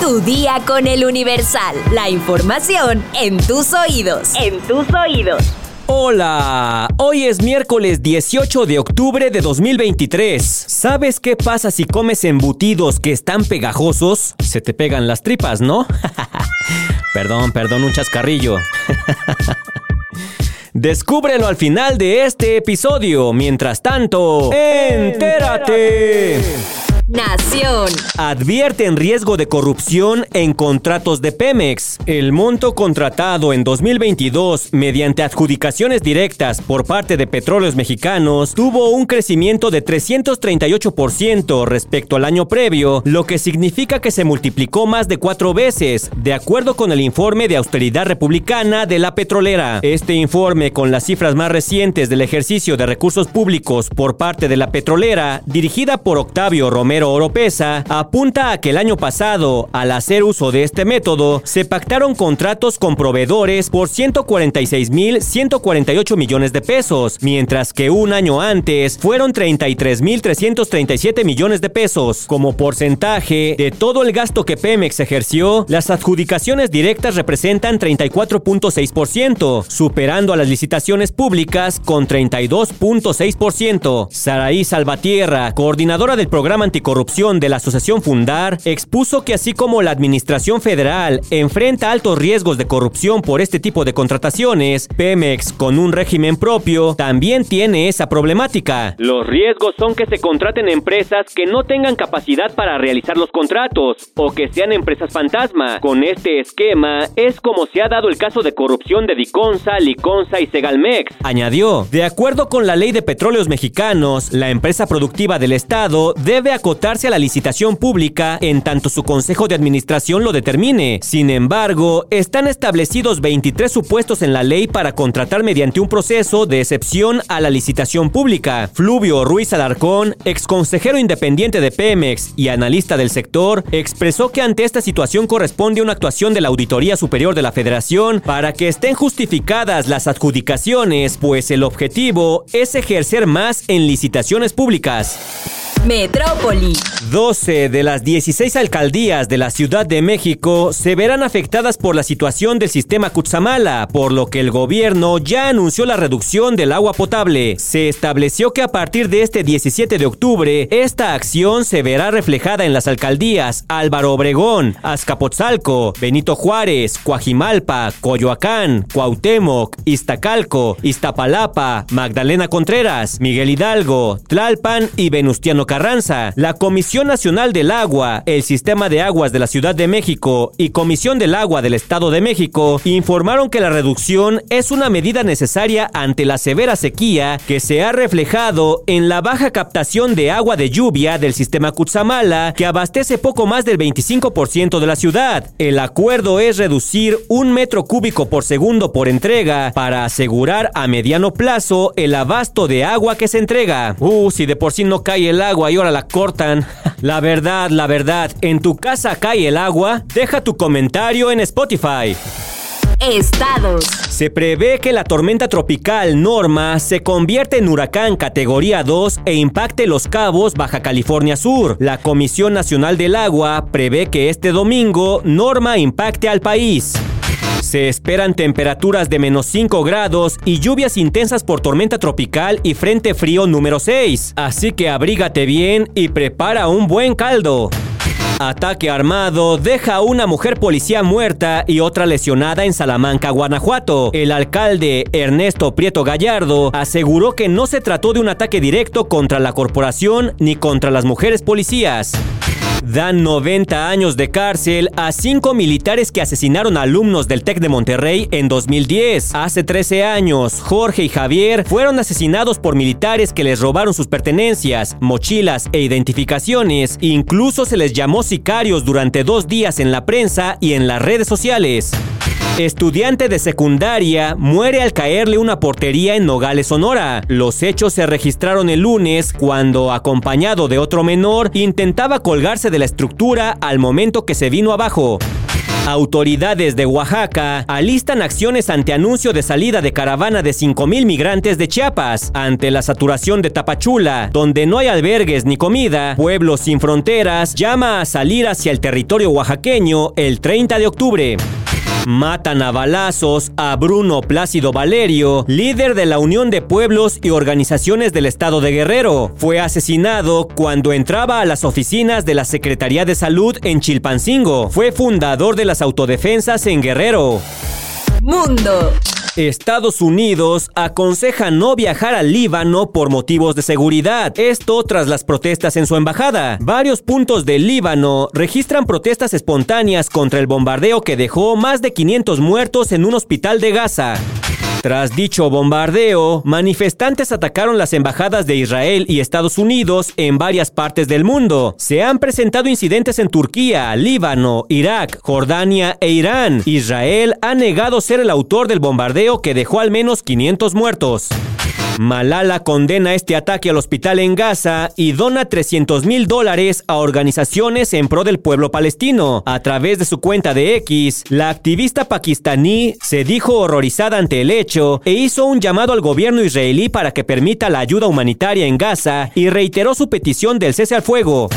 Tu día con el Universal. La información en tus oídos. En tus oídos. Hola, hoy es miércoles 18 de octubre de 2023. ¿Sabes qué pasa si comes embutidos que están pegajosos? Se te pegan las tripas, ¿no? perdón, perdón, un chascarrillo. Descúbrelo al final de este episodio. Mientras tanto, entérate. Nación. Advierte en riesgo de corrupción en contratos de Pemex. El monto contratado en 2022 mediante adjudicaciones directas por parte de Petróleos Mexicanos tuvo un crecimiento de 338% respecto al año previo, lo que significa que se multiplicó más de cuatro veces, de acuerdo con el informe de austeridad republicana de la petrolera. Este informe, con las cifras más recientes del ejercicio de recursos públicos por parte de la petrolera, dirigida por Octavio Romero, Oropesa apunta a que el año pasado, al hacer uso de este método, se pactaron contratos con proveedores por 146.148 millones de pesos, mientras que un año antes fueron 33.337 millones de pesos. Como porcentaje de todo el gasto que Pemex ejerció, las adjudicaciones directas representan 34.6%, superando a las licitaciones públicas con 32.6%. Saraí Salvatierra, coordinadora del programa anticorrupción corrupción de la Asociación Fundar expuso que así como la Administración Federal enfrenta altos riesgos de corrupción por este tipo de contrataciones, Pemex, con un régimen propio, también tiene esa problemática. Los riesgos son que se contraten empresas que no tengan capacidad para realizar los contratos o que sean empresas fantasma. Con este esquema es como se ha dado el caso de corrupción de Diconsa, Liconsa y Segalmex. Añadió, de acuerdo con la ley de petróleos mexicanos, la empresa productiva del Estado debe acotar a la licitación pública en tanto su consejo de administración lo determine. Sin embargo, están establecidos 23 supuestos en la ley para contratar mediante un proceso de excepción a la licitación pública. Fluvio Ruiz Alarcón, exconsejero independiente de Pemex y analista del sector, expresó que ante esta situación corresponde una actuación de la Auditoría Superior de la Federación para que estén justificadas las adjudicaciones, pues el objetivo es ejercer más en licitaciones públicas. Metrópoli. 12 de las 16 alcaldías de la Ciudad de México se verán afectadas por la situación del sistema Cutzamala, por lo que el gobierno ya anunció la reducción del agua potable. Se estableció que a partir de este 17 de octubre, esta acción se verá reflejada en las alcaldías Álvaro Obregón, Azcapotzalco, Benito Juárez, Coajimalpa, Coyoacán, Cuauhtémoc, Iztacalco, Iztapalapa, Magdalena Contreras, Miguel Hidalgo, Tlalpan y Venustiano Carranza, la Comisión Nacional del Agua, el Sistema de Aguas de la Ciudad de México y Comisión del Agua del Estado de México informaron que la reducción es una medida necesaria ante la severa sequía que se ha reflejado en la baja captación de agua de lluvia del sistema Cutzamala, que abastece poco más del 25% de la ciudad. El acuerdo es reducir un metro cúbico por segundo por entrega para asegurar a mediano plazo el abasto de agua que se entrega. Uh, si de por sí no cae el agua y ahora la cortan. La verdad, la verdad, ¿en tu casa cae el agua? Deja tu comentario en Spotify. Estados. Se prevé que la tormenta tropical Norma se convierta en huracán categoría 2 e impacte Los Cabos, Baja California Sur. La Comisión Nacional del Agua prevé que este domingo Norma impacte al país. Se esperan temperaturas de menos 5 grados y lluvias intensas por tormenta tropical y frente frío número 6. Así que abrígate bien y prepara un buen caldo. Ataque armado deja a una mujer policía muerta y otra lesionada en Salamanca, Guanajuato. El alcalde Ernesto Prieto Gallardo aseguró que no se trató de un ataque directo contra la corporación ni contra las mujeres policías. Dan 90 años de cárcel a cinco militares que asesinaron alumnos del TEC de Monterrey en 2010. Hace 13 años, Jorge y Javier fueron asesinados por militares que les robaron sus pertenencias, mochilas e identificaciones. Incluso se les llamó sicarios durante dos días en la prensa y en las redes sociales. Estudiante de secundaria muere al caerle una portería en Nogales, Sonora. Los hechos se registraron el lunes cuando, acompañado de otro menor, intentaba colgarse de la estructura al momento que se vino abajo. Autoridades de Oaxaca alistan acciones ante anuncio de salida de caravana de 5.000 migrantes de Chiapas. Ante la saturación de Tapachula, donde no hay albergues ni comida, Pueblos Sin Fronteras llama a salir hacia el territorio oaxaqueño el 30 de octubre. Matan a balazos a Bruno Plácido Valerio, líder de la Unión de Pueblos y Organizaciones del Estado de Guerrero. Fue asesinado cuando entraba a las oficinas de la Secretaría de Salud en Chilpancingo. Fue fundador de las autodefensas en Guerrero. Mundo. Estados Unidos aconseja no viajar al Líbano por motivos de seguridad. Esto tras las protestas en su embajada. Varios puntos del Líbano registran protestas espontáneas contra el bombardeo que dejó más de 500 muertos en un hospital de Gaza. Tras dicho bombardeo, manifestantes atacaron las embajadas de Israel y Estados Unidos en varias partes del mundo. Se han presentado incidentes en Turquía, Líbano, Irak, Jordania e Irán. Israel ha negado ser el autor del bombardeo que dejó al menos 500 muertos. Malala condena este ataque al hospital en Gaza y dona 300 mil dólares a organizaciones en pro del pueblo palestino. A través de su cuenta de X, la activista pakistaní se dijo horrorizada ante el hecho e hizo un llamado al gobierno israelí para que permita la ayuda humanitaria en Gaza y reiteró su petición del cese al fuego.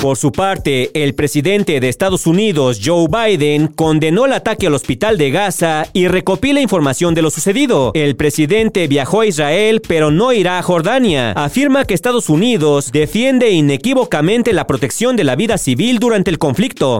Por su parte, el presidente de Estados Unidos, Joe Biden, condenó el ataque al hospital de Gaza y recopila información de lo sucedido. El presidente viajó a Israel, pero no irá a Jordania. Afirma que Estados Unidos defiende inequívocamente la protección de la vida civil durante el conflicto.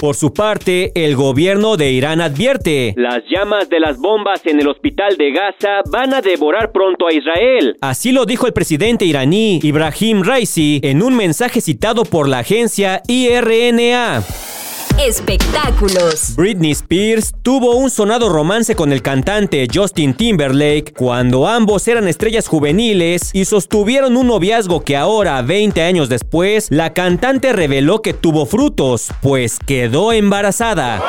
Por su parte, el gobierno de Irán advierte, las llamas de las bombas en el hospital de Gaza van a devorar pronto a Israel. Así lo dijo el presidente iraní Ibrahim Raisi en un mensaje citado por la agencia IRNA. Espectáculos. Britney Spears tuvo un sonado romance con el cantante Justin Timberlake cuando ambos eran estrellas juveniles y sostuvieron un noviazgo que ahora, 20 años después, la cantante reveló que tuvo frutos, pues quedó embarazada.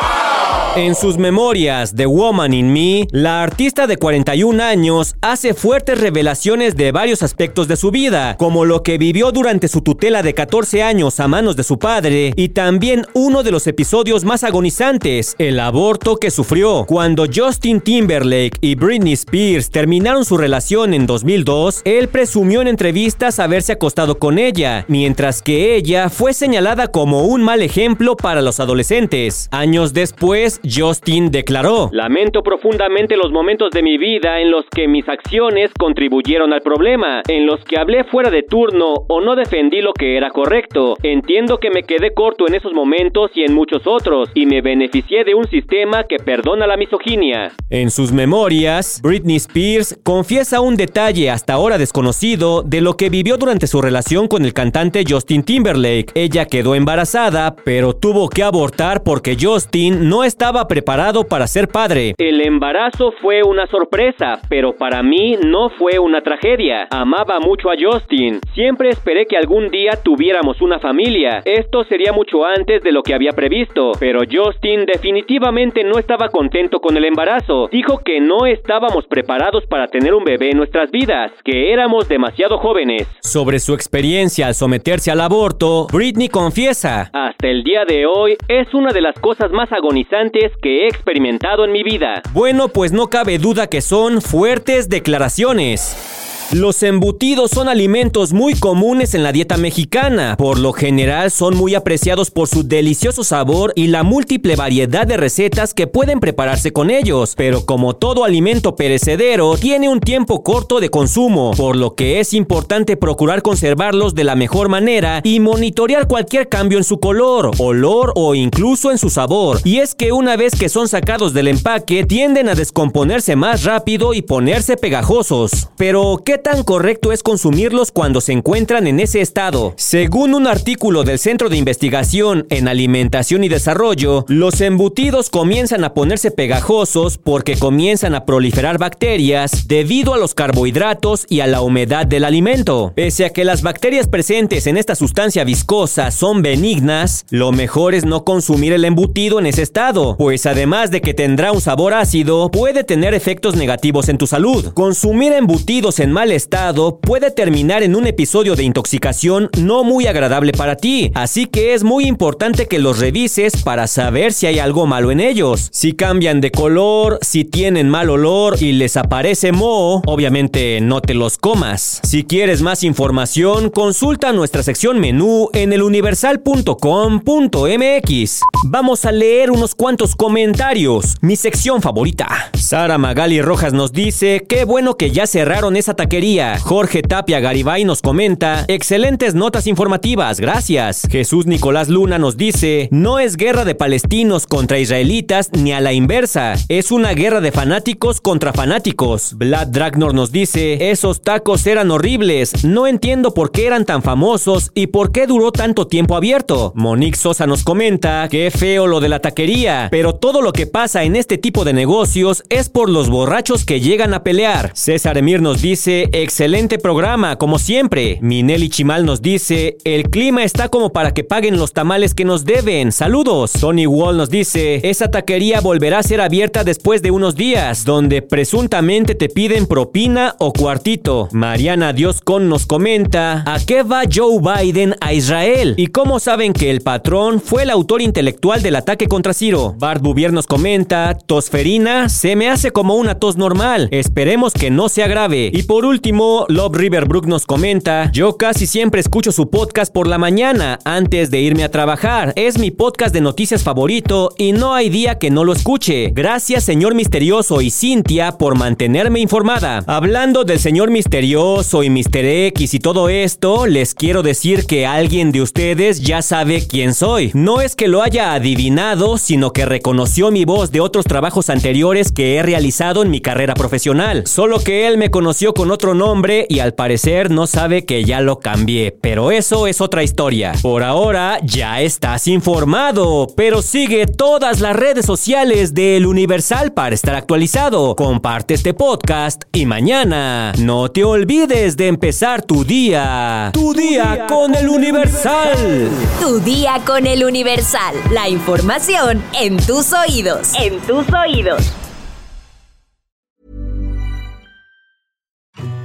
En sus memorias The Woman in Me, la artista de 41 años hace fuertes revelaciones de varios aspectos de su vida, como lo que vivió durante su tutela de 14 años a manos de su padre y también uno de los episodios más agonizantes, el aborto que sufrió. Cuando Justin Timberlake y Britney Spears terminaron su relación en 2002, él presumió en entrevistas haberse acostado con ella, mientras que ella fue señalada como un mal ejemplo para los adolescentes. Años después, Justin declaró, Lamento profundamente los momentos de mi vida en los que mis acciones contribuyeron al problema, en los que hablé fuera de turno o no defendí lo que era correcto. Entiendo que me quedé corto en esos momentos y en muchos otros, y me beneficié de un sistema que perdona la misoginia. En sus memorias, Britney Spears confiesa un detalle hasta ahora desconocido de lo que vivió durante su relación con el cantante Justin Timberlake. Ella quedó embarazada, pero tuvo que abortar porque Justin no estaba preparado para ser padre. El embarazo fue una sorpresa, pero para mí no fue una tragedia. Amaba mucho a Justin. Siempre esperé que algún día tuviéramos una familia. Esto sería mucho antes de lo que había previsto, pero Justin definitivamente no estaba contento con el embarazo. Dijo que no estábamos preparados para tener un bebé en nuestras vidas, que éramos demasiado jóvenes. Sobre su experiencia al someterse al aborto, Britney confiesa, hasta el día de hoy es una de las cosas más agonizantes que he experimentado en mi vida. Bueno, pues no cabe duda que son fuertes declaraciones. Los embutidos son alimentos muy comunes en la dieta mexicana. Por lo general son muy apreciados por su delicioso sabor y la múltiple variedad de recetas que pueden prepararse con ellos. Pero como todo alimento perecedero, tiene un tiempo corto de consumo, por lo que es importante procurar conservarlos de la mejor manera y monitorear cualquier cambio en su color, olor o incluso en su sabor. Y es que una vez que son sacados del empaque, tienden a descomponerse más rápido y ponerse pegajosos. Pero, ¿qué ¿Qué tan correcto es consumirlos cuando se encuentran en ese estado? Según un artículo del Centro de Investigación en Alimentación y Desarrollo, los embutidos comienzan a ponerse pegajosos porque comienzan a proliferar bacterias debido a los carbohidratos y a la humedad del alimento. Pese a que las bacterias presentes en esta sustancia viscosa son benignas, lo mejor es no consumir el embutido en ese estado, pues además de que tendrá un sabor ácido, puede tener efectos negativos en tu salud. Consumir embutidos en mal estado puede terminar en un episodio de intoxicación no muy agradable para ti, así que es muy importante que los revises para saber si hay algo malo en ellos. Si cambian de color, si tienen mal olor y les aparece moho, obviamente no te los comas. Si quieres más información, consulta nuestra sección menú en eluniversal.com.mx. Vamos a leer unos cuantos comentarios. Mi sección favorita. Sara Magali Rojas nos dice, qué bueno que ya cerraron esa taquería. Jorge Tapia Garibay nos comenta, excelentes notas informativas, gracias. Jesús Nicolás Luna nos dice, no es guerra de palestinos contra israelitas ni a la inversa, es una guerra de fanáticos contra fanáticos. Vlad Dragnor nos dice, esos tacos eran horribles, no entiendo por qué eran tan famosos y por qué duró tanto tiempo abierto. Monique Sosa nos comenta, qué feo lo de la taquería, pero todo lo que pasa en este tipo de negocios es por los borrachos que llegan a pelear. César Emir nos dice, excelente programa, como siempre. Minelli Chimal nos dice, el clima está como para que paguen los tamales que nos deben. Saludos. Tony Wall nos dice, esa taquería volverá a ser abierta después de unos días, donde presuntamente te piden propina o cuartito. Mariana Dios con nos comenta, ¿a qué va Joe Biden a Israel? ¿Y cómo saben que el patrón fue el autor intelectual del ataque contra Ciro? Bart Bouvier nos comenta, tosferina se me hace como una tos normal. Esperemos que no sea grave. Y por último, Love Riverbrook nos comenta, yo casi siempre escucho su podcast por la mañana antes de irme a trabajar. Es mi podcast de noticias favorito y no hay día que no lo escuche. Gracias señor misterioso y Cintia por mantenerme informada. Hablando del señor misterioso y Mr. X y todo esto, les quiero decir que alguien de ustedes ya sabe quién soy. No es que lo haya adivinado, sino que reconoció mi voz de otros trabajos anteriores que he realizado en mi carrera profesional. Solo que él me conoció con otro nombre y al parecer no sabe que ya lo cambié. Pero eso es otra historia. Por ahora ya estás informado, pero sigue todas las redes sociales del Universal para estar actualizado. Comparte este podcast y mañana no te olvides de empezar tu día. Tu día con el Universal. Tu día con el Universal. La información en tus oídos. En tus oídos.